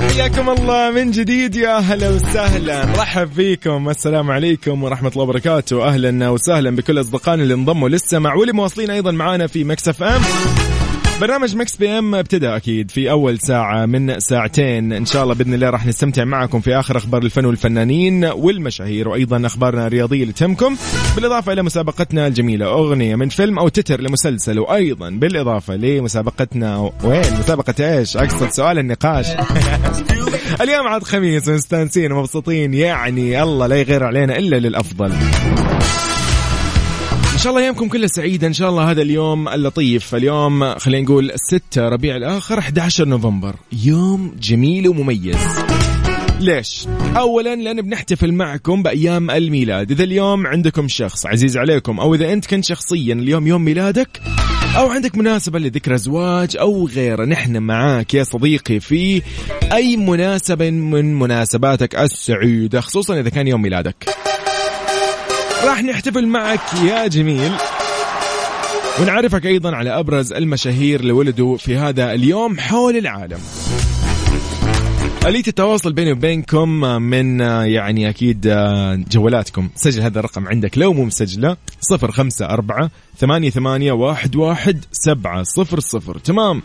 حياكم الله من جديد يا هلا وسهلا. رحب فيكم. السلام عليكم ورحمة الله وبركاته. أهلا وسهلا بكل أصدقائنا اللي انضموا للسمع واللي مواصلين أيضا معنا في Mix FM. برنامج Mix PM ابتدى أكيد في أول ساعة من ساعتين. إن شاء الله بإذن الله راح نستمتع معكم في آخر أخبار الفن والفنانين والمشاهير وأيضا أخبارنا الرياضية اللي تهمكم بالإضافة إلى مسابقتنا الجميلة أغنية من فيلم أو تتر لمسلسل وأيضا بالإضافة لمسابقتنا وين؟ مسابقة إيش؟ أقصد سؤال النقاش. اليوم عاد خميس مستانسين ومبسوطين. يعني الله لا يغير علينا إلا للأفضل. إن شاء الله أيامكم كلها سعيدة. إن شاء الله هذا اليوم اللطيف. اليوم خلينا نقول 6 ربيع الآخر 11 نوفمبر. يوم جميل ومميز. ليش؟ اولا لأن بنحتفل معكم بأيام الميلاد، إذا اليوم عندكم شخص عزيز عليكم أو إذا أنت كنت شخصيا اليوم يوم ميلادك أو عندك مناسبة لذكرى زواج أو غيره، نحن معاك يا صديقي في أي مناسبة من مناسباتك السعيده خصوصا إذا كان يوم ميلادك. راح نحتفل معك يا جميل. ونعرفك أيضا على أبرز المشاهير اللي ولدوا في هذا اليوم حول العالم. آلية التواصل بيني وبينكم من يعني أكيد جوالاتكم. سجل هذا الرقم عندك لو مو مسجلة. صفر خمسة أربعة ثمانية ثمانية واحد واحد سبعة صفر صفر. تمام.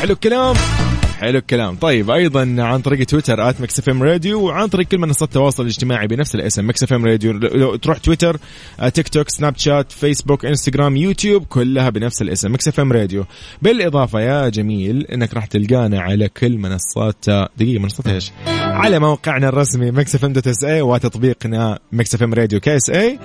حلو الكلام. حلو الكلام. طيب أيضا عن طريق تويتر at Mix FM Radio وعن طريق كل منصات التواصل الاجتماعي بنفس الاسم Mix FM Radio. لو تروح تويتر آه، تيك توك سناب شات فيسبوك إنستغرام يوتيوب كلها بنفس الاسم Mix FM Radio. بالإضافة يا جميل إنك راح تلقانا على كل منصات آه، دقيقة منصات إيش؟ على موقعنا الرسمي Mix FM dot SA وتطبيقنا Mix FM Radio KSA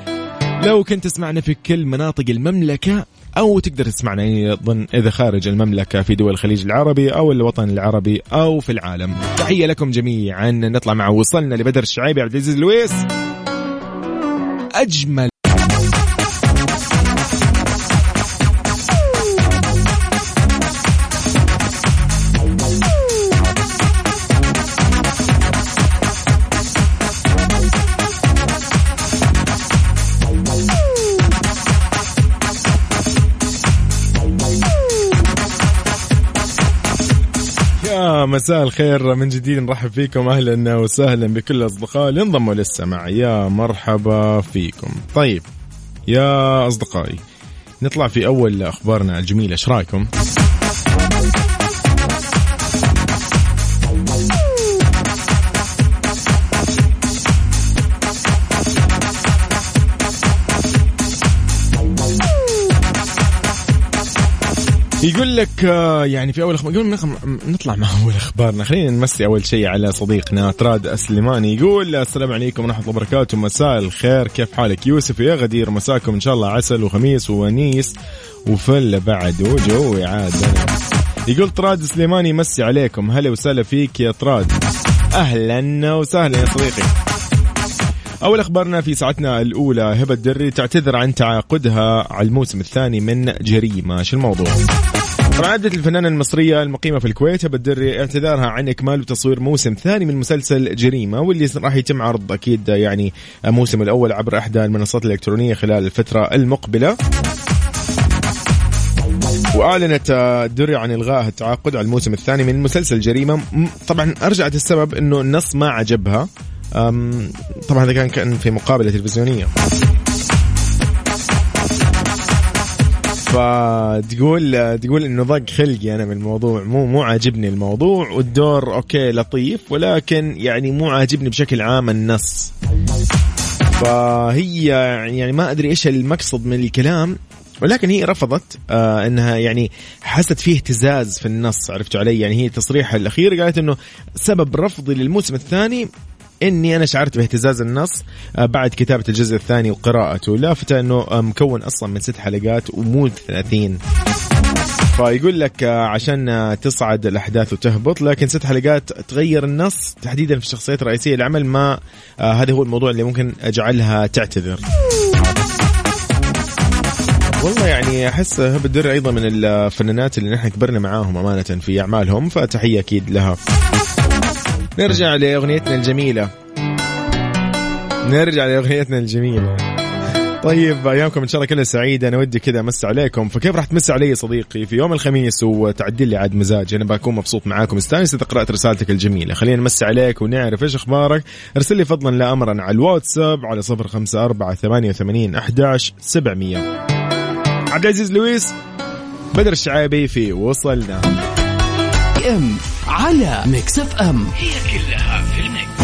لو كنت تسمعنا في كل مناطق المملكة أو تقدر تسمعنا أيضا إذا خارج المملكة في دول الخليج العربي أو الوطن العربي أو في العالم. تحية لكم جميعا. نطلع مع وصلنا لبدر الشعيبي عبد العزيز لويس أجمل مساء الخير من جديد نرحب فيكم. أهلا وسهلا بكل الاصدقاء اللي انضموا للسمع يا مرحبا فيكم. طيب يا أصدقائي نطلع في أول أخبارنا الجميلة. إيش رأيكم؟ يقول لك آه، يعني في أول أخبار قبل نطلع مع أول أخبارنا. خلينا نمسي أول شيء على صديقنا تراد السليماني. يقول السلام عليكم ورحمة الله وبركاته. مساء الخير. كيف حالك؟ يوسف يا غدير مساكم إن شاء الله. عسل وخميس وونيس وفله بعد وجوي عاد. يقول تراد سليماني يمسي عليكم. هلا وسهلا فيك يا تراد. أهلا وسهلا يا صديقي. أول أخبارنا في ساعتنا الأولى هبة دري تعتذر عن تعاقدها على الموسم الثاني من جريمة. شو الموضوع؟ أدت الفنانة المصرية المقيمة في الكويت هبة دري اعتذارها عن إكمال وتصوير موسم ثاني من مسلسل جريمة واللي راح يتم عرض أكيد يعني الموسم الأول عبر إحدى المنصات الإلكترونية خلال الفترة المقبلة. وأعلنت دري عن إلغاء التعاقد على الموسم الثاني من مسلسل جريمة. طبعا أرجعت السبب إنه النص ما عجبها. طبعا هذا كان كأن في مقابلة تلفزيونية. فتقول تقول إنه ضاق خلقي أنا من الموضوع. مو مو عاجبني الموضوع والدور أوكي لطيف ولكن يعني مو عاجبني بشكل عام النص. فهي يعني ما أدري إيش المقصد من الكلام ولكن هي رفضت آه إنها يعني حست فيه اهتزاز في النص عرفتوا علي؟ يعني هي تصريحها الاخير قالت إنه سبب رفضي للموسم الثاني إني أنا شعرت باهتزاز النص آه بعد كتابة الجزء الثاني وقراءته. لافتة إنه مكون أصلا من ست حلقات ومو 30 فيقول لك آه، عشان آه، تصعد الأحداث وتهبط لكن ست حلقات تغير النص تحديدا في الشخصيات الرئيسية العمل ما هذا هو الموضوع اللي ممكن أجعلها تعتذر. والله يعني أحس هبه الدري أيضا من الفنانات اللي نحن كبرنا معاهم أمانة في أعمالهم فتحية أكيد لها. نرجع لأغنيتنا الجميلة. نرجع لأغنيتنا الجميلة. طيب أيامكم إن شاء الله كلها سعيدة. أنا ودي كذا أمس عليكم. فكيف راح تمس علي صديقي في يوم الخميس وتعدل لي عاد مزاج؟ أنا بكون مبسوط معاكم. استانس إذا قرأت رسالتك الجميلة. خلينا نمس عليك ونعرف إيش أخبارك. أرسل لي فضلا لا امرا على الواتساب على 054 88 11 700 عبد العزيز لويس بدر الشعيبي في وصلنا. M على Mix FM هي كلها في ال mix.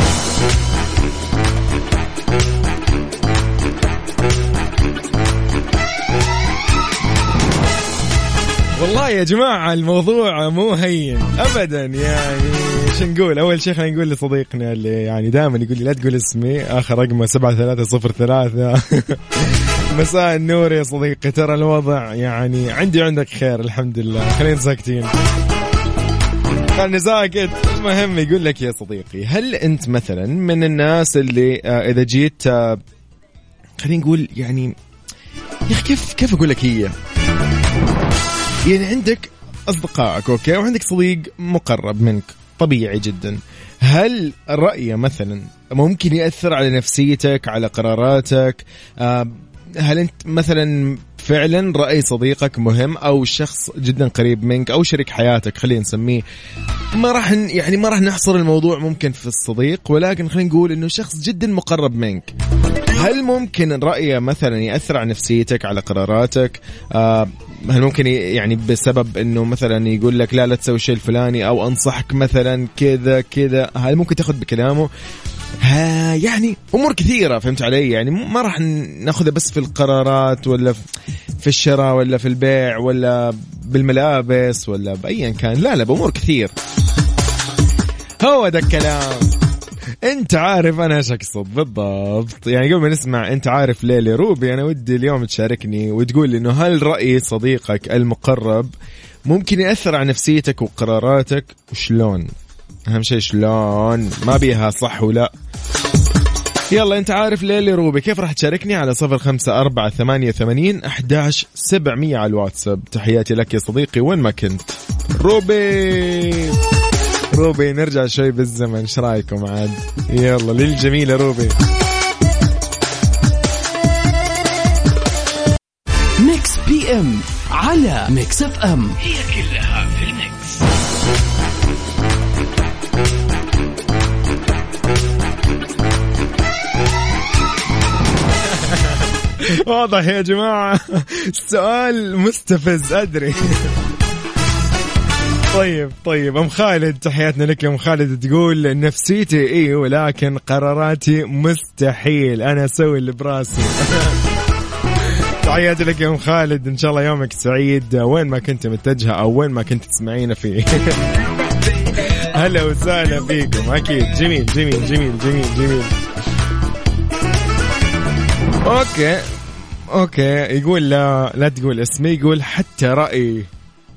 والله يا جماعة الموضوع مو هين. أبدا يعني شو نقول؟ أول شيء خلينا نقول لصديقنا اللي يعني دائما يقول لي لا تقول اسمي آخر رقمه سبعة ثلاثة صفر ثلاثة. مساء النور يا صديقي ترى الوضع يعني عندي عندك خير الحمد لله. خلينا ساكتين خلني ساكت المهم يقول لك يا صديقي هل أنت مثلا من الناس اللي آه، إذا جيت آه، خلينا نقول يعني يا أخي كيف كيف أقول لك هي؟ يعني عندك أصدقائك أوكي وعندك صديق مقرب منك طبيعي جدا. هل رأيه مثلا ممكن يأثر على نفسيتك على قراراتك؟ آه، هل أنت مثلا فعلا رأي صديقك مهم أو شخص جدا قريب منك أو شريك حياتك خلينا نسميه. ما راح يعني ما راح نحصر الموضوع ممكن في الصديق ولكن خلينا نقول إنه شخص جدا مقرب منك. هل ممكن رأيه مثلا يأثر على نفسيتك على قراراتك؟ آه هل ممكن يعني بسبب إنه مثلا يقول لك لا لا تسوي الشيء الفلاني أو أنصحك مثلا كذا كذا؟ هل ممكن تأخذ بكلامه؟ ها يعني أمور كثيرة فهمت علي؟ يعني ما راح ناخذها بس في القرارات ولا في الشراء ولا في البيع ولا بالملابس ولا بايا كان. لا لا بأمور كثير. هو ده الكلام. أنت عارف أنا إيش أقصد بالضبط. يعني قبل ما نسمع أنت عارف ليلي روبي أنا ودي اليوم تشاركني وتقول إنه هل رأي صديقك المقرب ممكن يأثر على نفسيتك وقراراتك؟ وشلون؟ أهم شيء شلون؟ ما بيها صح ولا. يلا أنت عارف ليلي روبي كيف راح تشاركني؟ على صفر خمسة أربعة ثمانية ثمانين أحداش سبعمية على الواتساب. تحياتي لك يا صديقي وين ما كنت. روبي! روبي نرجع شوي بالزمن إيش رأيكم عاد؟ يلا للجميله روبي. Mix P M على Mix FM. هي كلها واضح يا جماعة. سؤال مستفز أدري. طيب طيب أم خالد تحياتنا لك. يا أم خالد تقول نفسيتي إي ولكن قراراتي مستحيل. أنا أسوي اللي براسي. تحياتي لك يا أم خالد. إن شاء الله يومك سعيد. وين ما كنت متجهة أو وين ما كنت تسمعينا فيه. هلا وسهلا فيكم. أكيد. جميل جميل جميل جميل جميل. okay. okay يقول لا لا تقول اسمي يقول حتى رأي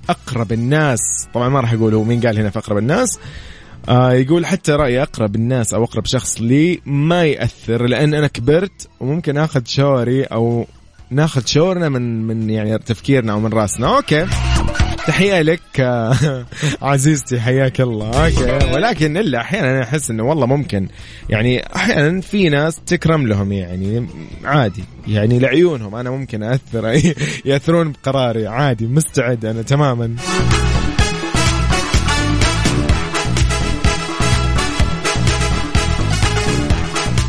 أقرب الناس. طبعا ما راح أقول هو مين قال هنا في أقرب الناس. آه يقول حتى رأي أقرب الناس أو أقرب شخص لي ما يأثر لأن أنا كبرت وممكن آخذ شوري أو ناخذ شورنا من من يعني تفكيرنا أو من رأسنا. okay. تحية لك عزيزتي حياك الله. okay. ولكن إلا أحيانا أحس إنه والله ممكن يعني أحيانا في ناس تكرم لهم يعني عادي يعني لعيونهم. أنا ممكن اثر يأثرون بقراري عادي مستعد أنا تماما.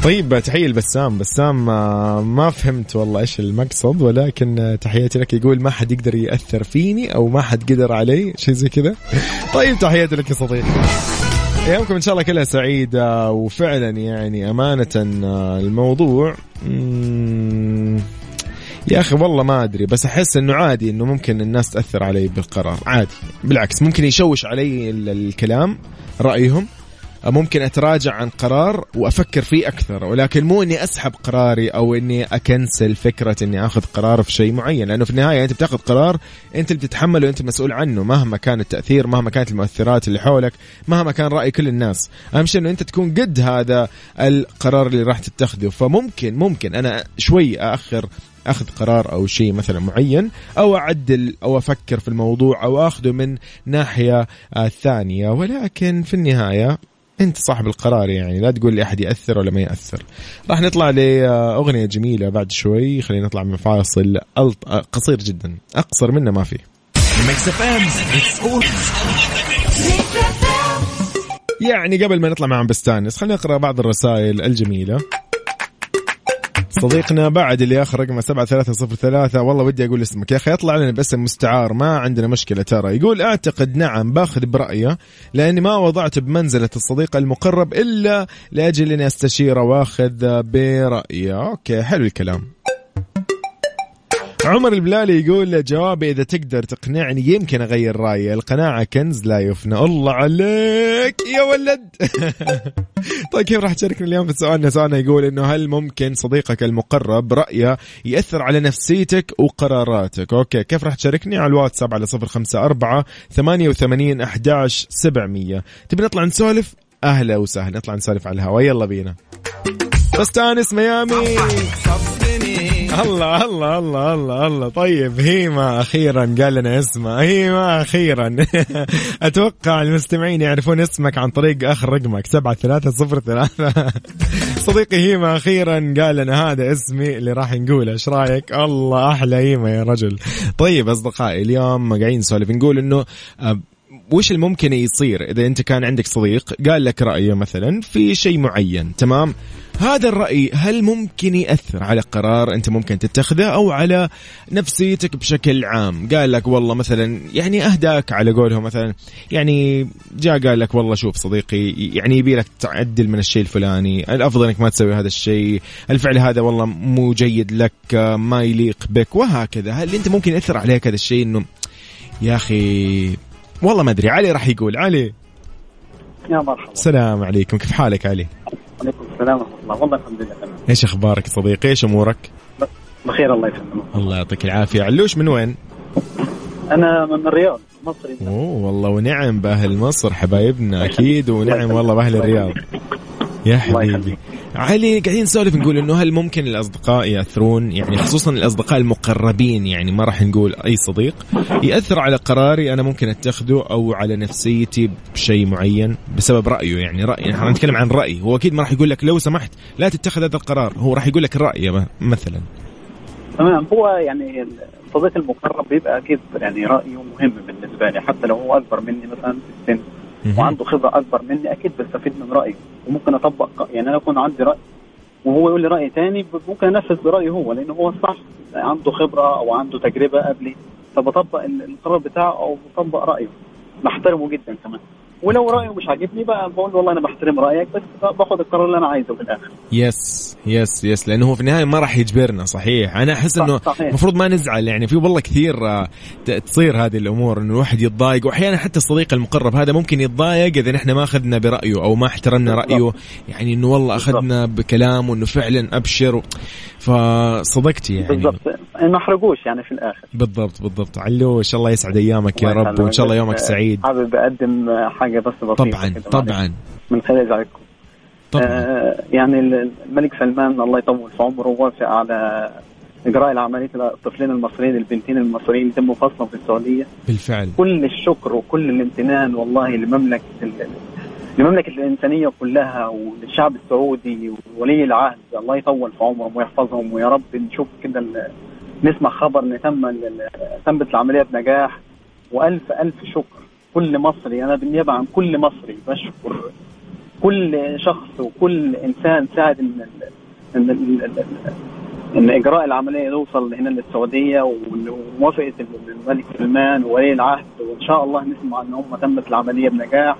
طيب تحية لبسام بسام آه، ما فهمت والله إيش المقصد ولكن آه، تحياتي لك. يقول ما حد يقدر يأثر فيني أو ما حد قدر علي شيء زي كذا. طيب تحياتي لك يا صديقي. ايامكم إن شاء الله كلها سعيدة وفعلا يعني أمانة آه، الموضوع يا أخي والله ما أدري بس أحس إنه عادي إنه ممكن الناس تأثر علي بالقرار. عادي بالعكس ممكن يشوش علي الكلام رأيهم. ممكن أتراجع عن قرار وأفكر فيه أكثر ولكن مو إني أسحب قراري أو إني أكنسل فكرة إني آخذ قرار في شيء معين لأنه في النهاية أنت بتاخذ قرار أنت اللي بتتحمله وانت مسؤول عنه مهما كان التأثير مهما كانت المؤثرات اللي حولك مهما كان رأي كل الناس. أهم شيء إنه أنت تكون قد هذا القرار اللي راح تتخذه. فممكن ممكن أنا شوي اخر أخذ قرار أو شيء مثلا معين أو أعدل أو أفكر في الموضوع أو آخذه من ناحية آه، ثانية. ولكن في النهاية انت صاحب القرار يعني لا تقول لي أحد يأثر ولا ما يأثر راح نطلع لأغنية جميلة بعد شوي خلينا نطلع من فاصل. قصير جدا أقصر منه ما في يعني قبل ما نطلع معهم بستانس خلينا نقرأ بعض الرسائل الجميلة صديقنا بعد اللي اخر رقمه 7303 والله ودي أقول اسمك. يا أخي اطلع لنا باسم مستعار. ما عندنا مشكلة ترى. يقول أعتقد نعم باخذ برأيه لأني ما وضعت بمنزلة الصديق المقرب إلا لأجل اني استشيره وأخذ برأيه. okay حلو الكلام. عمر البلالي يقول جوابي إذا تقدر تقنعني يمكن أغير رأيي. القناعة كنز لا يفنى. الله عليك يا ولد. طيب كيف راح تشاركنا اليوم في سؤالنا سؤالنا يقول إنه هل ممكن صديقك المقرب رأيه يأثر على نفسيتك وقراراتك؟ okay كيف راح تشاركني؟ على الواتساب على صفر خمسة أربعة ثمانية وثمانين أحداش سبعمية. تبي نطلع نسولف؟ أهلا وسهلا. نطلع نسولف على الهواء. يلا بينا. بستانس ميامي. الله الله الله الله الله. طيب هيما أخيرا قال لنا اسمه. هيما أخيرا. أتوقع المستمعين يعرفون اسمك عن طريق اخر رقمك سبعة ثلاثة صفر ثلاثة. صديقي هيما أخيرا قال لنا هذا اسمي اللي راح نقوله. إيش رأيك؟ الله أحلى هيما يا رجل. طيب أصدقائي اليوم قاعدين نسولف نقول إنه آه، وش الممكن يصير إذا أنت كان عندك صديق قال لك رأيه مثلا في شيء معين تمام؟ هذا الرأي هل ممكن يأثر على قرار أنت ممكن تتخذه أو على نفسيتك بشكل عام؟ قال لك والله مثلا يعني أهداك على قولهم مثلا يعني جاء قال لك والله شوف صديقي يعني يبي لك تعدل من الشيء الفلاني الأفضل أنك ما تسوي هذا الشيء الفعل هذا والله مو جيد لك ما يليق بك وهكذا. هل أنت ممكن يأثر عليك هذا الشيء أنه يا أخي والله ما أدري علي راح يقول علي. يا مرحبا. السلام عليكم. كيف حالك علي؟ عليكم السلام ورحمة الله. والله الحمد لله تمام. إيش أخبارك صديقي؟ إيش امورك؟ بخير الله يسلمك. الله يعطيك العافية. علوش من وين؟ أنا من الرياض مصري أوه والله ونعم بأهل مصر حبايبنا أكيد ونعم والله بأهل الرياض. يا حبيبي. علي قاعدين نسولف نقول إنه هل ممكن الأصدقاء يأثرون؟ يعني خصوصا الأصدقاء المقربين يعني ما راح نقول أي صديق يأثر على قراري أنا ممكن أتخذه أو على نفسيتي بشيء معين بسبب رأيه. يعني رأي إحنا نتكلم عن رأي. هو أكيد ما راح يقول لك لو سمحت لا تتخذ هذا القرار. هو راح يقول لك الرأي مثلا. تمام. هو يعني الصديق المقرب بيبقى أكيد يعني رأيه مهم بالنسبة لي حتى لو هو أكبر مني مثلا في السن. وعنده خبرة أكبر مني أكيد بستفيد من رأيه. وممكن أطبق يعني أنا يكون عندي رأي. وهو يقول لي رأي ثاني ممكن أنفذ برأيه هو لأنه هو الصح عنده خبرة أو عنده تجربة قبلي. فبطبق القرار بتاعه أو بطبق رأيه. بحترمه جدا كمان. ولو رايه مش عاجبني بقى بقول والله أنا بحترم رأيك بس باخد القرار اللي أنا عايزه في الآخر. yes yes yes لأنه هو في النهاية ما راح يجبرنا صحيح. أنا أحس إنه المفروض ما نزعل يعني في والله كثير آه، تصير هذه الأمور إنه الواحد يتضايق. وأحيانا حتى الصديق المقرب هذا ممكن يتضايق إذا نحن ما أخذنا برأيه أو ما احترمنا رأيه. يعني إنه والله أخذنا بكلامه إنه فعلا أبشر فصدقتي يعني. بالضبط. ما احرقوش يعني في الآخر. بالضبط بالضبط. علوش الله يسعد أيامك يا رب وإن شاء الله يومك سعيد. حابب أقدم حاجة بس بسيطة طبعا طبعا. من خلال إذاعتكم. طبعا. آه يعني الملك سلمان الله يطول في عمره وافق على إجراء العملية للطفلين المصريين البنتين المصريين يتم فصلهم في السعودية. بالفعل. كل الشكر وكل الامتنان والله لمملكة لمملكة الإنسانية كلها وللشعب السعودي وولي العهد. الله يطول في عمرهم ويحفظهم ويا رب نشوف كده نسمع خبر إن تم تمت العملية بنجاح وألف ألف شكر. كل مصري أنا بالنيابة عن كل مصري بشكر كل شخص وكل إنسان ساعد إن إن إن إجراء العملية يوصل هنا للسعودية وموافقة الملك سلمان وولي العهد وإن شاء الله نسمع إن هم تمت العملية بنجاح.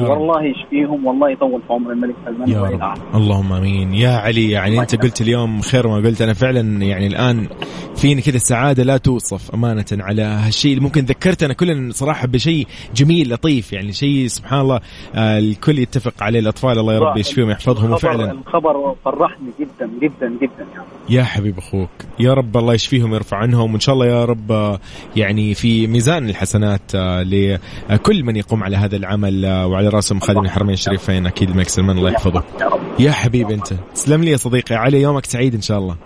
والله يشفيهم والله يطول في عمر الملك سلمان يا رب. اللهم آمين. يا علي يعني أنت قلت اليوم خير ما قلت. أنا فعلا يعني الآن فيني كذا سعاده لا توصف أمانة على هالشيء. اللي ممكن ذكرتنا كلنا صراحة بشيء جميل لطيف يعني شيء سبحان الله آه الكل يتفق عليه. الأطفال الله يا رب يشفيهم ويحفظهم وفعلا. الخبر فرحني جدا جدا جدا. يعني. يا حبيب أخوك يا رب الله يشفيهم ويرفع عنهم. وإن شاء الله يا رب آه، يعني في ميزان الحسنات آه، لكل من يقوم على هذا العمل آه، وعلى راسهم خادم الحرمين الشريفين أكيد الملك سلمان الله يحفظه. يا حبيبي أنت. تسلم لي يا صديقي. علي يومك سعيد إن شاء الله.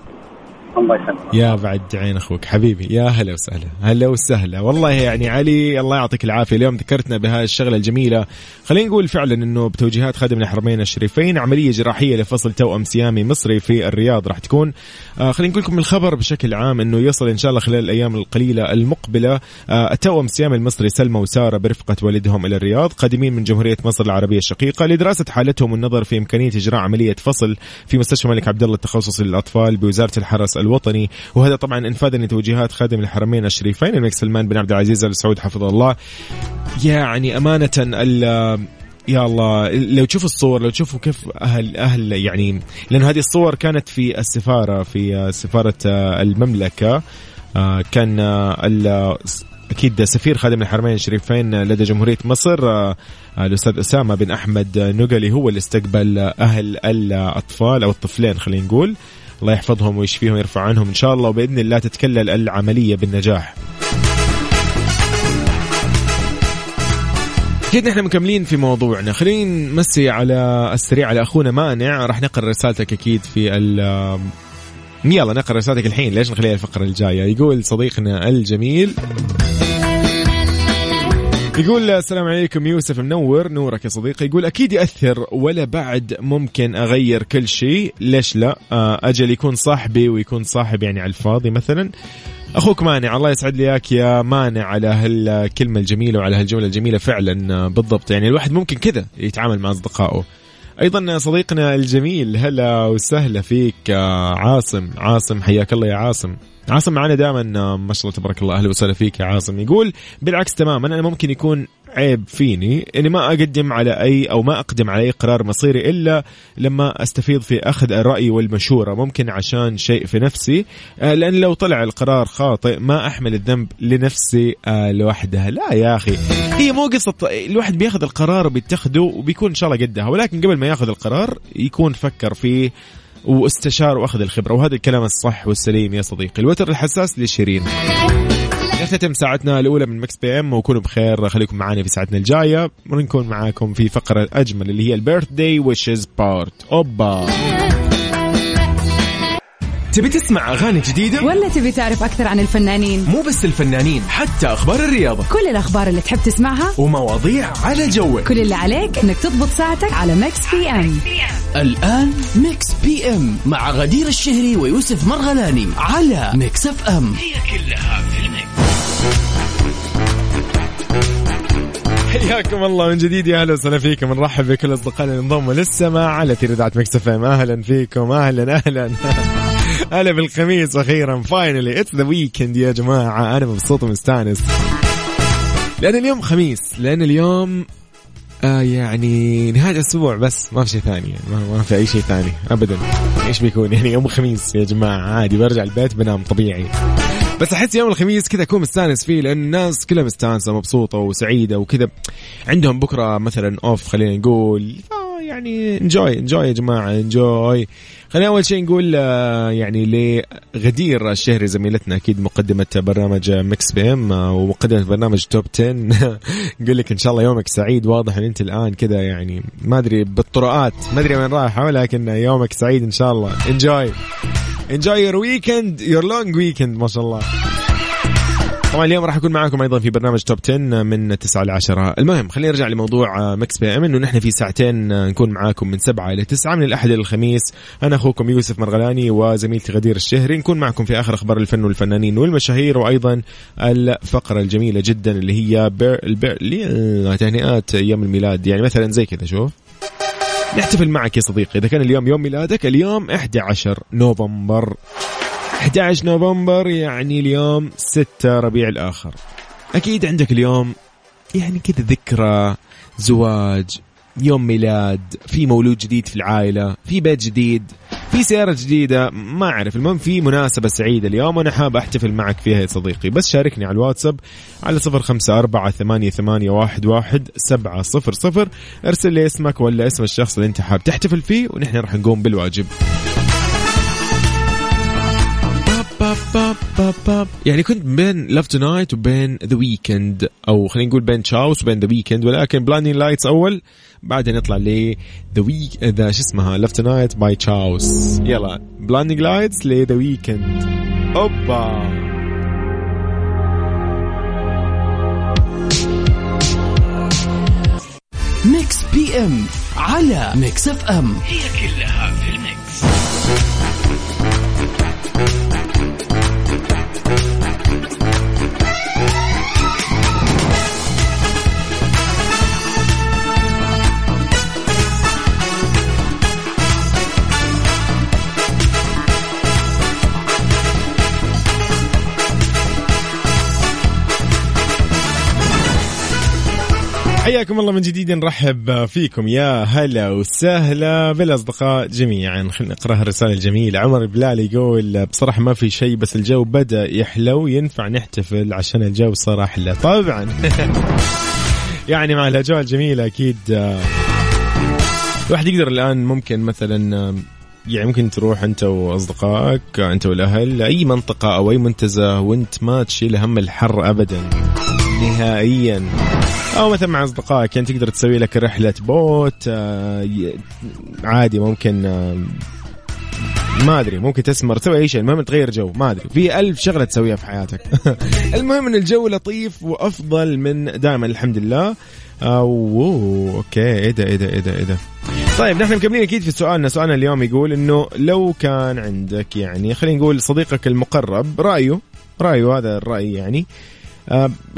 الله يسلمك يا بعد عين أخوك. حبيبي يا هلا وسهلا. هلا وسهلا. والله يعني علي الله يعطيك العافية. اليوم ذكرتنا بهذه الشغلة الجميلة. خلينا نقول فعلا إنه بتوجيهات خادم الحرمين الشريفين عملية جراحية لفصل توأم سيامي مصري في الرياض راح تكون. آه خلينا نقول لكم الخبر بشكل عام إنه يصل إن شاء الله خلال الأيام القليلة المقبلة. آه التوأم السيامي المصري سلمى وسارة برفقة والدهم إلى الرياض قادمين من جمهورية مصر العربية الشقيقة لدراسة حالتهم والنظر في إمكانية إجراء عملية فصل في مستشفى الملك عبد الله التخصصي للأطفال بوزارة الحرس الوطني. وهذا طبعا انفاذا لتوجيهات خادم الحرمين الشريفين الملك سلمان بن عبد العزيز ال سعود حفظه الله. يعني أمانة يا الله لو تشوفوا الصور لو تشوفوا كيف أهل أهل يعني لأن هذه الصور كانت في السفارة في سفارة المملكة. آه، كان أكيد سفير خادم الحرمين الشريفين لدى جمهورية مصر آه، الأستاذ أسامة بن أحمد نقلي هو اللي استقبل أهل الأطفال أو الطفلين خلينا نقول. الله يحفظهم ويشفيهم ويرفع عنهم. إن شاء الله وبإذن الله تتكلل العملية بالنجاح. أكيد نحن مكملين في موضوعنا. خلينا نمسي على السريع على أخونا مانع. راح نقرأ رسالتك أكيد في ال يلا نقرأ رسالتك الحين. ليش نخليها الفقرة الجاية؟ يقول صديقنا الجميل. يقول السلام عليكم يوسف منور نورك يا صديقي. يقول أكيد يأثر ولا بعد ممكن أغير كل شيء؟ ليش لا؟ آه، أجل يكون صاحبي ويكون صاحب يعني على الفاضي مثلا. أخوك مانع الله يسعد لي إياك يا مانع على هالكلمة الجميلة وعلى هالجمله الجميلة فعلا آه، بالضبط. يعني الواحد ممكن كذا يتعامل مع أصدقائه. أيضا صديقنا الجميل هلا وسهلا فيك آه، عاصم. عاصم حياك الله يا عاصم. عاصم معنا دائما ما شاء الله تبارك الله أهلا وسهلا فيك يا عاصم. يقول بالعكس تماما أنا ممكن يكون عيب فيني إني ما أقدم على أي أو ما أقدم على أي قرار مصيري إلا لما أستفيض في أخذ الرأي والمشورة ممكن عشان شيء في نفسي. آه، لأن لو طلع القرار خاطئ ما أحمل الذنب لنفسي آه، لوحدها. لا يا أخي. هي مو قصة الواحد بيأخذ القرار وبيتخذه وبيكون إن شاء الله قدها. ولكن قبل ما يأخذ القرار يكون فكر فيه واستشار وأخذ الخبرة. وهذا الكلام الصح والسليم يا صديقي. الوتر الحساس لشيرين. نختتم ساعتنا الأولى من Mix PM وكونوا بخير. خليكم معنا في ساعتنا الجاية. ونكون معاكم في فقرة اجمل اللي هي ال birthday wishes party أوبا. تبي تسمع أغاني جديدة؟ ولا تبي تعرف أكثر عن الفنانين؟ مو بس الفنانين حتى أخبار الرياضة. كل الأخبار اللي تحب تسمعها؟ ومواضيع على جوك. كل اللي عليك إنك تضبط ساعتك على Mix PM. الآن Mix PM مع غدير الشهري ويوسف مرغلاني على Mix FM. هي كلها في ال Mix. حياكم الله من جديد يا أهلا وسهلا فيكم. نرحب بكل أصدقائنا اللي انضموا للسماع على ترددات Mix FM. أهلا فيكم. أهلا أهلا. هلا بالخميس أخيرا. finally it's the weekend يا جماعة. أنا مبسوط ومستانس. لأن اليوم خميس. لأن اليوم آه يعني نهاية الأسبوع بس. ما في شيء ثاني. يعني ما, ما في أي شيء ثاني. أبدا. إيش بيكون؟ يعني يوم خميس يا جماعة. عادي برجع البيت بنام طبيعي. بس أحس يوم الخميس كذا أكون مستانس فيه لأن الناس كلها مستانسة مبسوطه وسعيدة وكذا. عندهم بكرة مثلا off خلينا نقول. آه يعني enjoy enjoy يا جماعة enjoy خلينا أول شيء نقول آه، يعني لغدير الشهري زميلتنا أكيد مقدمة برنامج Mix PM ومقدمة برنامج Top 10 نقول لك إن شاء الله يومك سعيد واضح إن أنت الآن كذا يعني ما أدري بالطرقات ما أدري وين رايحه ولكن يومك سعيد إن شاء الله. enjoy enjoy your weekend your long weekend ما شاء الله. طبعا اليوم راح أكون معاكم أيضا في برنامج Top 10 من 9 ل 10 المهم خلينا نرجع لموضوع Mix PM إنه نحن في ساعتين نكون معاكم من 7 إلى 9 من الأحد إلى الخميس. أنا أخوكم يوسف مرغلاني وزميلتي غدير الشهري. نكون معكم في آخر أخبار الفن والفنانين والمشاهير وأيضا الفقرة الجميلة جدا اللي هي بير البير تهنئات أيام الميلاد. يعني مثلا زي كذا شوف. نحتفل معك يا صديقي. إذا كان اليوم يوم ميلادك اليوم 11 نوفمبر. 11 نوفمبر يعني اليوم 6 ربيع الآخر. أكيد عندك اليوم يعني كذا ذكرى زواج يوم ميلاد في مولود جديد في العائلة في بيت جديد. في سيارة جديدة ما أعرف. المهم في مناسبة سعيدة اليوم وأنا حاب أحتفل معك فيها يا صديقي. بس شاركني على الواتساب على صفر خمسة أربعة ثمانية, ثمانية واحد, واحد سبعة صفر صفر. ارسل لي اسمك ولا اسم الشخص اللي أنت حاب تحتفل فيه ونحن راح نقوم بالواجب. با با يعني كنت بين Love Tonight وبين The Weeknd أو خلينا نقول بين Shouse وبين The Weeknd ولكن Blinding Lights أول بعدين نطلع ل The Week the شو اسمها؟ Love Tonight by Shouse يلا Blinding Lights ل The Weeknd أوبا. ميكس بي ام على ميكس اف ام هي كلها في الميكس. Thank you. حياكم الله من جديد نرحب فيكم. يا هلا وسهلا بالأصدقاء جميعا. خلينا نقرا الرسالة الجميلة. عمر بلال يقول بصراحة ما في شيء بس الجو بدأ يحلو ينفع نحتفل عشان الجو صار أحلى طبعا. يعني مع الأجواء الجميلة أكيد الواحد يقدر الآن ممكن مثلا يعني ممكن تروح أنت وأصدقائك أنت والأهل لاي منطقة أو أي منتزه وأنت ما تشيل هم الحر ابدا نهائيا. أو مثلا مع أصدقائك يعني تقدر تسوي لك رحلة boat آه، عادي ممكن آه، ما أدري ممكن تسمر تسوي أي شيء المهم تغير جو ما أدري. في ألف شغلة تسويها في حياتك. المهم إن الجو لطيف وأفضل من دائما الحمد لله. أوه okay إيه ده إيه ده إيه ده إيه ده. طيب نحن مكملين أكيد في سؤالنا. سؤالنا اليوم يقول إنه لو كان عندك يعني خلينا نقول صديقك المقرب رأيه؟ رأيه هذا الرأي يعني. آه،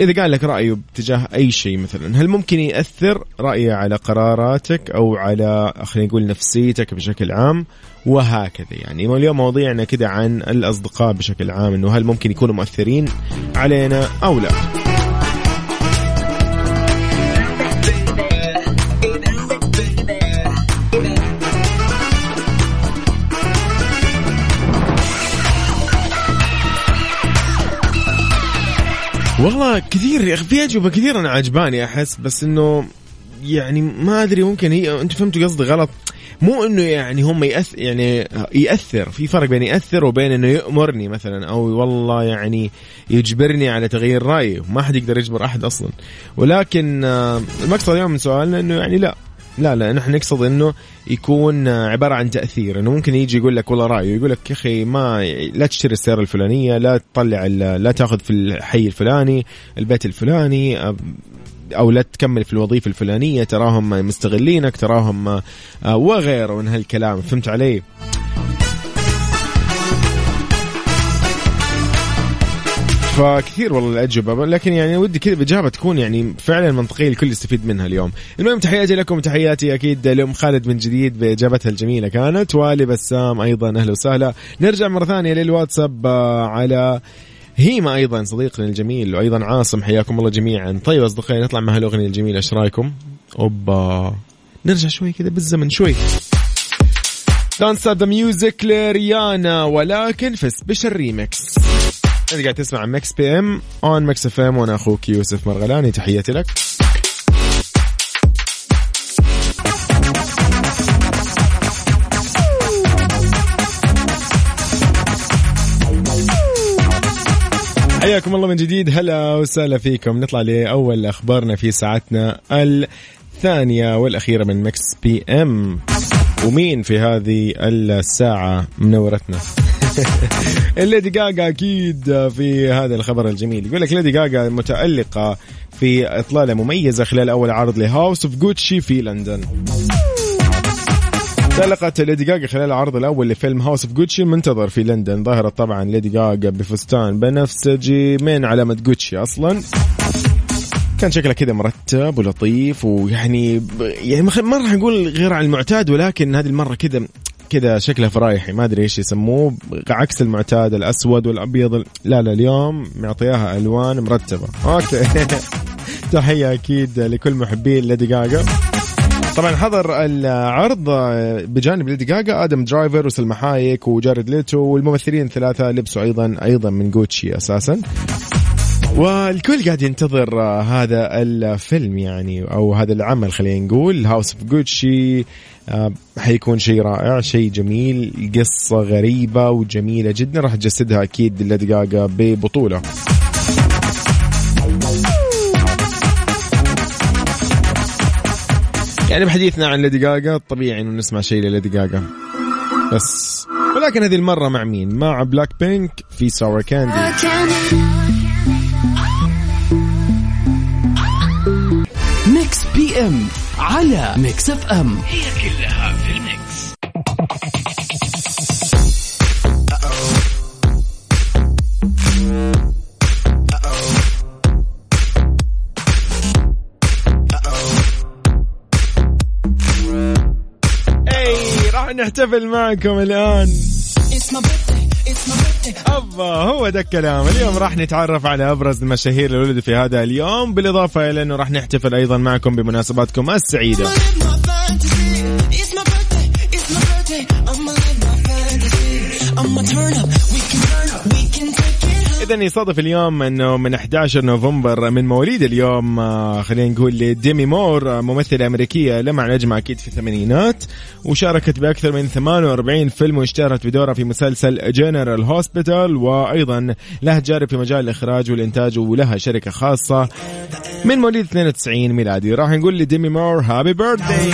إذا قال لك رأيه باتجاه أي شيء مثلا هل ممكن يأثر رأيه على قراراتك أو على خلينا نقول نفسيتك بشكل عام؟ وهكذا يعني. اليوم مواضيعنا كذا عن الأصدقاء بشكل عام أنه هل ممكن يكونوا مؤثرين علينا أو لا. والله كثير يا أخي في أجوبة كثير أنا عجباني أحس بس إنه يعني ما أدري ممكن هي أنت فهمتوا قصدي غلط. مو إنه يعني هم يأثر يعني يأثر في فرق بين يأثر وبين إنه يامرني مثلا أو والله يعني يجبرني على تغيير رأيي ما حد يقدر يجبر أحد أصلا. ولكن آه، المقصد اليوم من سؤالنا إنه يعني لا. لا لا نحن نقصد إنه يكون عبارة عن تأثير إنه ممكن يجي يقول لك والله رأيه يقول لك يا أخي ما لا تشتري السيارة الفلانية لا تطلع لا تأخذ في الحي الفلاني البيت الفلاني أو لا تكمل في الوظيفة الفلانية تراهم مستغلينك تراهم آه، وغيره من هالكلام فهمت علي؟ فكثير والله الأجوبة لكن يعني ودي كذا باجابه تكون يعني فعلا منطقية الكل يستفيد منها اليوم. المهم تحياتي لكم وتحياتي أكيد لأم خالد من جديد بإجابتها الجميلة كانت ولبسام أيضا أهلا وسهلا. نرجع مرة ثانية للواتساب آه، على هيما أيضا صديقنا الجميل وأيضا عاصم حياكم الله جميعا. طيب أصدقائي نطلع مع الاغنيه الجميلة إيش رأيكم؟ أوبا نرجع شوي كذا بالزمن شوي. Don't Stop the Music لريانا ولكن في special remix انت قاعد تسمع Mix PM on Mix FM وأنا أخوك يوسف مرغلاني تحياتي لك. حياكم الله من جديد. هلا وسهلا فيكم. نطلع لأول أخبارنا في ساعتنا الثانية والأخيرة من Mix PM. ومين في هذه الساعة منورتنا؟ ليدي جاجا أكيد في هذا الخبر الجميل. يقول لك ليدي جاجا متألقة في إطلالة مميزة خلال أول عرض ل House of Gucci في لندن. تألقت ليدي جاجا خلال العرض الأول لفيلم House of Gucci المنتظر في لندن. ظهرت طبعا ليدي جاجا بفستان بنفسجي من علامة جوتشي أصلا. كان شكله كذا مرتب ولطيف ويعني يعني ما راح نقول غير عن المعتاد ولكن هذه المرة كذا كذا شكله فرايحي ما أدري إيش يسموه عكس المعتاد الأسود والأبيض لا لا اليوم معطياها ألوان مرتبة. okay. تحية أكيد لكل محبي ليدي جاجا طبعا حضر العرض بجانب ليدي جاجا آدم درايفر وسلمى حايك وجارد ليتو والممثلين الثلاثة لبسوا أيضا أيضا من جوتشي أساسا. والكل قاعد ينتظر هذا الفيلم يعني أو هذا العمل خلينا نقول House of Gucci حيكون شيء رائع شيء جميل قصة غريبة وجميلة جدا راح تجسدها أكيد جاجا ببطولة. يعني بحديثنا عن ليدي جاجا طبيعي إنه نسمع شيء لليدي جاجا بس ولكن هذه المرة مع مين؟ مع بلاك بينك في Sour Candy Mix PM على Mix FM اي راح نحتفل معكم الان أوبا هو ده الكلام. اليوم راح نتعرف على أبرز المشاهير اللي ولدوا في هذا اليوم. بالإضافة إلى أنه راح نحتفل أيضا معكم بمناسباتكم السعيدة. إذا يصادف اليوم أنه من 11 نوفمبر من مواليد اليوم آه، خلينا نقول ديمي مور آه، ممثلة أمريكية لمع نجمة أكيد في الثمانينات وشاركت بأكثر من 48 فيلم واشتهرت بدورها في مسلسل General Hospital وأيضا لها تجارب في مجال الإخراج والإنتاج ولها شركة خاصة من مواليد 92 ميلادي. راح نقول لديمي مور happy birthday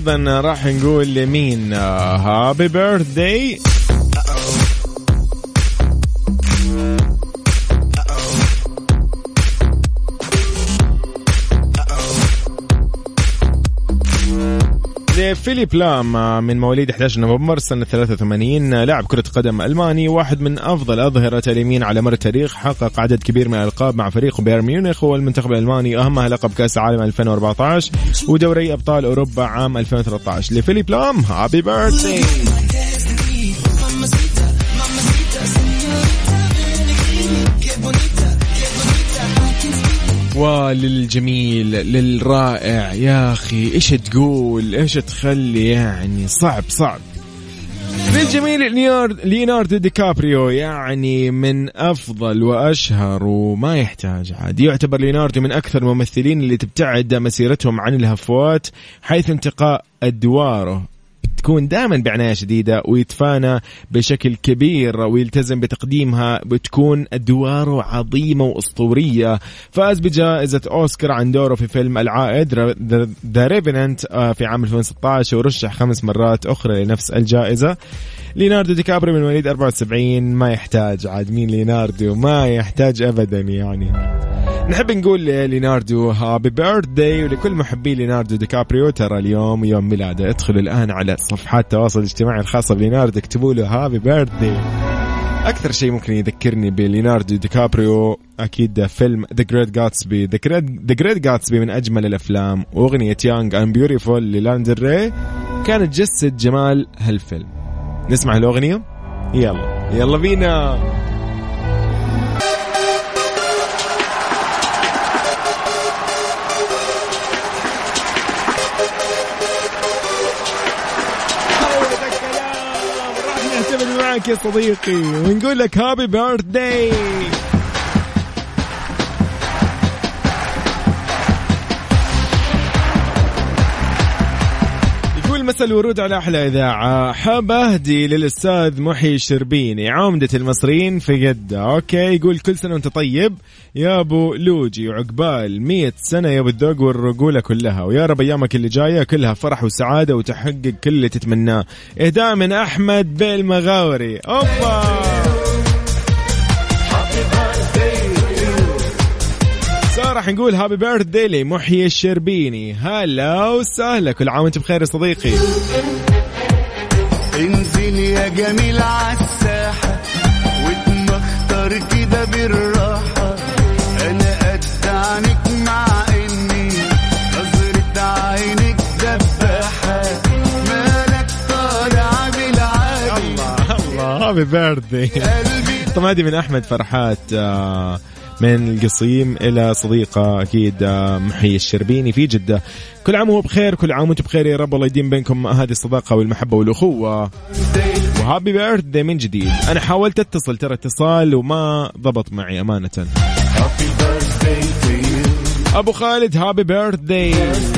أيضا راح نقول لمين؟ هابي بيرثدي فيليب لام آه، من مواليد 11 نوفمبر سنة 83 آه، لاعب كرة قدم ألماني واحد من أفضل أظهرة اليمين على مر التاريخ حقق عدد كبير من الألقاب مع فريقه بايرن ميونخ والمنتخب الألماني أهمها لقب كأس العالم 2014 ودوري أبطال أوروبا عام 2013 لفيليب لام happy birthday وللجميل للرائع. يا أخي إيش تقول؟ إيش تخلي يعني؟ صعب صعب. للجميل ليوناردو دي كابريو يعني من أفضل وأشهر وما يحتاج عاد. يعتبر ليوناردو من أكثر الممثلين اللي تبتعد مسيرتهم عن الهفوات حيث انتقاء أدواره. تكون دائما بعناية شديدة ويتفانى بشكل كبير ويلتزم بتقديمها بتكون أدواره عظيمة وأسطورية. فاز بجائزة أوسكار عن دوره في فيلم العائد The Revenant آه، في عام 2016 ورشح خمس مرات أخرى لنفس الجائزة. ليناردو دي كابريو من مواليد 74 ما يحتاج عاد مين ليناردو؟ ما يحتاج ابدا يعني. نحب نقول ليناردو happy birthday ولكل محبي ليناردو دي كابريو ترى اليوم يوم ميلاده. ادخلوا الآن على صفحات التواصل الاجتماعي الخاصة بليناردو اكتبوا له happy birthday. أكثر شيء ممكن يذكرني بليناردو دي كابريو أكيد فيلم The Great Gatsby The Great Gatsby من أجمل الأفلام. وأغنية Young and Beautiful للانا ديل ري. كانت جسد جمال هالفيلم. نسمع الأغنية؟ يلا. يلا بينا. معك يا صديقي ونقول لك happy birthday الورود على أحلى إذاعة. حاب أهدي للأستاذ محي الشربيني عمدة المصريين في جدة. okay يقول كل سنة وأنت طيب. يا أبو لوجي وعقبال مية سنة يا أبو الذوق والرجولة كلها. ويا رب أيامك اللي جاية كلها فرح وسعادة وتحقق كل اللي تتمناه. إهداء من أحمد بالمغاوري أوبا! راح نقول هابي بيرث داي لمحيي الشربيني. هلا وسهلا كل عام وانت بخير يا صديقي. انزل يا جميل عالساحة واتمختر كده بالراحة. أنا قد عنك مع إني نظرة عينك دباحة. مالك طالع بالعادي. الله الله هابي بيرث داي طب هذه من أحمد فرحات آه من القصيم إلى صديقة أكيد آه، محي الشربيني في جدة. كل عام وهو بخير كل عام وأنتم بخير يا رب. الله يديم بينكم هذه الصداقة والمحبة والأخوة. وهابي بيرثدي من جديد. أنا حاولت أتصل ترى اتصال وما ضبط معي أمانة. أبو خالد هابي بيرثدي.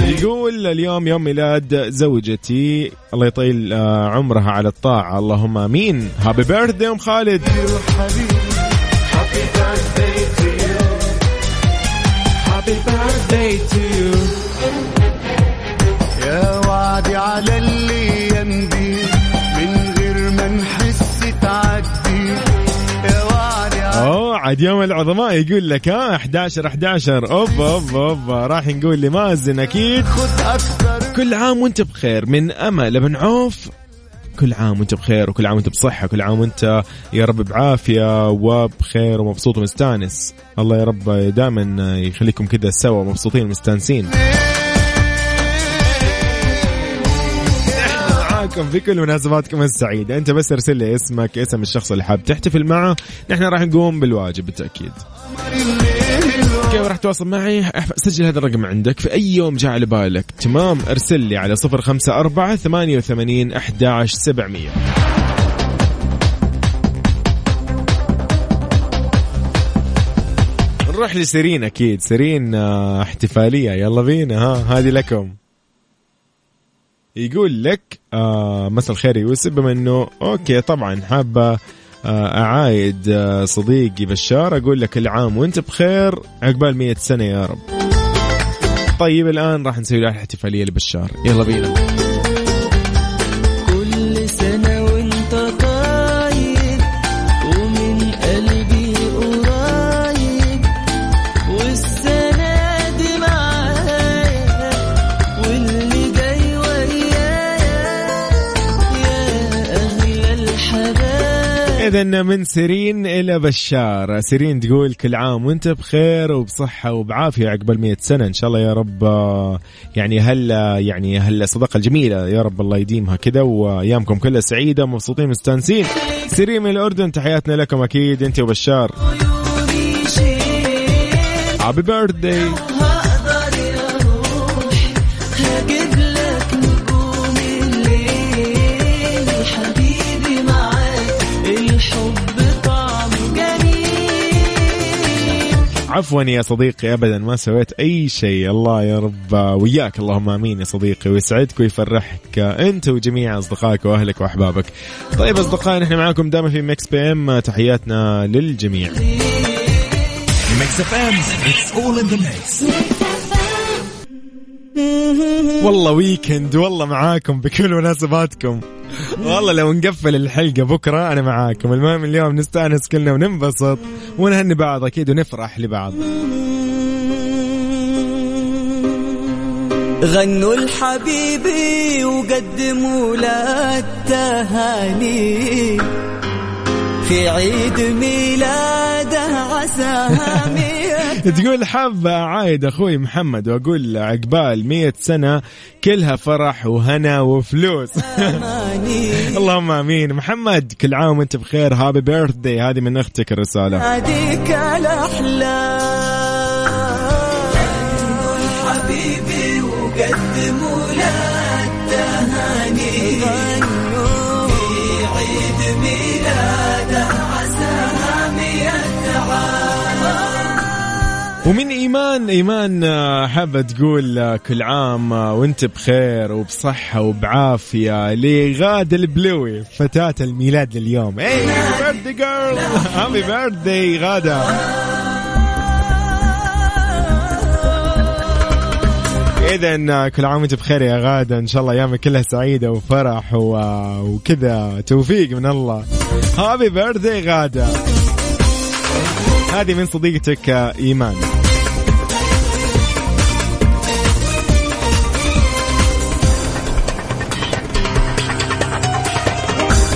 يقول اليوم يوم ميلاد زوجتي. الله يطيل آه، عمرها على الطاعة. اللهم آمين. هابي بيرثدي أم خالد. على اللي يمضي من غير ما نحس تعدي. أوه عاد يوم العظماء يقول لك ها 11 11 اوب اوب اوب راح نقول لمازن أكيد. كل عام وأنت بخير. من أمل بن عوف كل عام وأنت بخير وكل عام وأنت بصحة كل عام وأنت يا رب بعافية وبخير ومبسوط ومستانس. الله يا رب دائما يخليكم كذا سوا مبسوطين ومستانسين. معاكم في كل مناسباتكم السعيدة. أنت بس ارسل لي اسمك اسم الشخص اللي حاب تحتفل معه. نحن راح نقوم بالواجب بالتأكيد. كيف راح تواصل معي. سجل هذا الرقم عندك. في أي يوم جاء على بالك. تمام ارسل لي على صفر خمسة أربعة ثمانية وثمانين أحداش سبعمية. نروح لسيرين أكيد. سيرين آه، احتفالية. يلا بينا ها هذه لكم. يقول لك آه مساء الخير يوسف. بما إنه أوكي طبعا حابة آه أعايد آه صديقي بشار أقول لك العام وأنت بخير عقبال مية سنة يا رب. طيب الآن راح نسوي له احتفاليه لبشار. يلا بينا. اذا من سيرين إلى بشار. سيرين تقول كل عام وانت بخير وبصحة وبعافية عقبال مية سنة. إن شاء الله يا رب يعني هلا يعني هلا الصداقه الجميله يا رب الله يديمها كذا وأيامكم كلها سعيدة ومبسوطين مستانسين. سيرين من الأردن تحياتنا لكم أكيد أنت وبشار. عيوني شيل عفوا يا صديقي ابدا ما سويت أي شيء الله يا رب وياك اللهم آمين يا صديقي ويسعدك ويفرحك أنت وجميع أصدقائك وأهلك وأحبابك. طيب أصدقائي نحن معاكم دائما في Mix PM تحياتنا للجميع. Mix FM it's all in the mix والله weekend والله معاكم بكل مناسباتكم. والله لو نقفل الحلقة بكرة أنا معاكم. المهم اليوم نستأنس كلنا وننبسط ونهني بعض أكيد ونفرح لبعض. غنوا لحبيبي وقدموا له التهاني. في عيد ميلاده عساها تقول حابة أعايد أخوي محمد وأقول له عقبال مية سنة كلها فرح وهنا وفلوس. اللهم آمين. محمد كل عام وأنت بخير. هابي بيرثدي هذه من أختك الرسالة. هديك الأحلام. حبيبي وقدموا له ومن إيمان إيمان آه، حابة تقول آه، كل عام آه، وانت بخير وبصحة وبعافية لغاده البلوي فتاة الميلاد لليوم. اي بيرثدي جيرل هابي بيرثدي غادة. اذا كل عام وانت بخير يا غادة. إن شاء الله أيامك كلها سعيدة وفرح. وكذا توفيق من الله. هابي بيرثدي غادة. هذه من صديقتك آه، إيمان.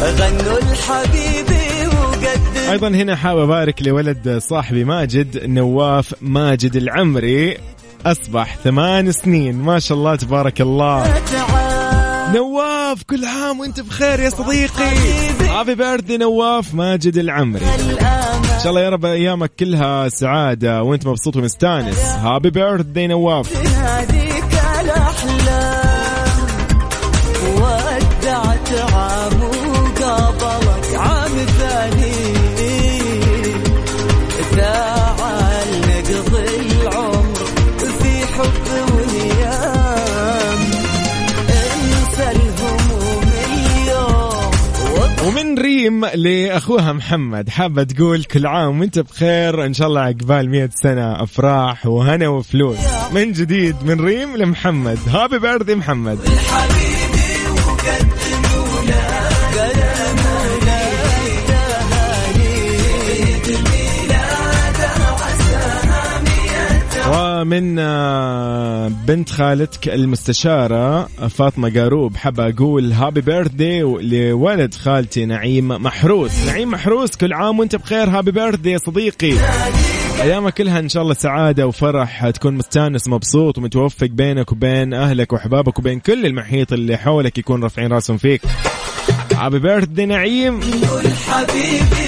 غنوا لحبيبي وقدموا أيضا هنا حاب أبارك لولد صاحبي ماجد نواف ماجد العمري. أصبح ثمان سنين. ما شاء الله تبارك الله. تعال نواف كل عام وانت بخير يا صديقي. هابي بيرثدي نواف ماجد العمري. إن شاء الله يا رب أيامك كلها سعادة وانت مبسوط ومستانس. هابي بيرثدي نواف. ريم لأخوها محمد. حابة تقول كل عام وأنت بخير. إن شاء الله عقبال 100 سنة أفراح وهنا وفلوس. من جديد من ريم لمحمد. هابي بيرثدي محمد. ومن آه، بنت خالتك المستشارة فاطمة قاروب حابة أقول happy birthday لولد خالتي نعيم محروس. نعيم محروس كل عام وأنت بخير happy birthday يا صديقي. أيامك كلها إن شاء الله سعادة وفرح تكون مستانس مبسوط ومتوفق بينك وبين أهلك وأحبابك وبين كل المحيط اللي حولك يكون رافعين راسهم فيك. happy birthday نعيم. حبيبي.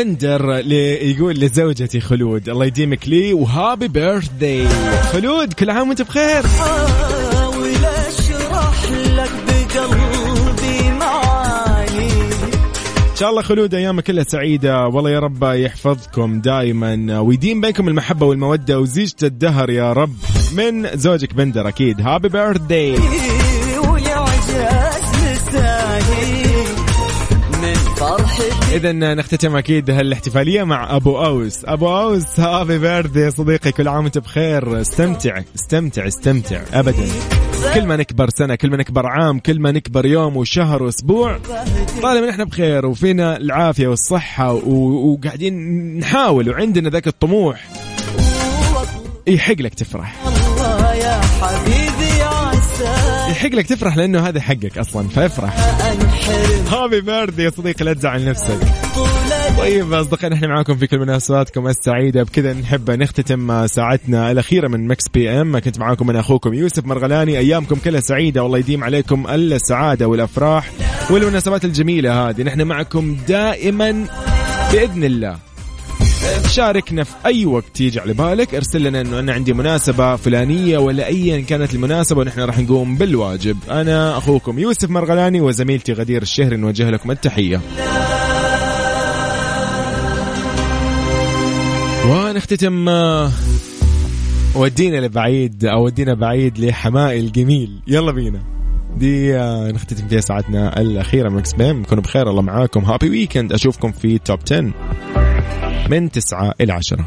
بندر يقول لزوجتي خلود. الله يديمك لي وهابي بيرثدي خلود كل عام وانت بخير. حاول أشرح لك بقلبي معاني. إن شاء الله خلود ايامك كلها سعيدة. والله يا رب يحفظكم دائما ويديم بينكم المحبة والمودة وزيجة الدهر يا رب. من زوجك بندر أكيد. هابي بيرثدي ويا عجاز لساني اذا نختتم أكيد هالاحتفالية مع أبو أوس. أبو أوس هابي بيرثدي يا صديقي كل عام وأنت بخير. استمتع استمتع استمتع. ابدا. كل ما نكبر سنة كل ما نكبر عام كل ما نكبر يوم وشهر وأسبوع طالما نحن بخير وفينا العافية والصحة و- وقاعدين نحاول وعندنا ذاك الطموح. يحق لك تفرح. الله يا حبيبي. يحق لك تفرح لأنه هذا حقك أصلا فافرح. happy birthday يا صديقي لا تزعل نفسك. طيب اصدقائنا إحنا معاكم في كل مناسباتكم السعيدة. بكذا نحب نختتم ساعتنا الأخيرة من Mix PM. كنت معاكم من أخوكم يوسف مرغلاني. أيامكم كلها سعيدة والله يديم عليكم السعادة والأفراح والمناسبات الجميلة هذه. نحن معكم دائما بإذن الله. شاركنا في أي وقت يجي على بالك. ارسل لنا إنه أنا عندي مناسبة فلانية ولا ايا كانت المناسبة ونحن راح نقوم بالواجب. أنا أخوكم يوسف مرغلاني وزميلتي غدير الشهري نوجه لكم التحية. ونختتم آه، ودينا لبعيد أو ودينا بعيد لحمائي الجميل يلا بينا. دي آه، نختتم فيها ساعتنا الأخيرة. من Mix PM كونوا بخير. الله معاكم. happy weekend أشوفكم في top 10 من 9 إلى 10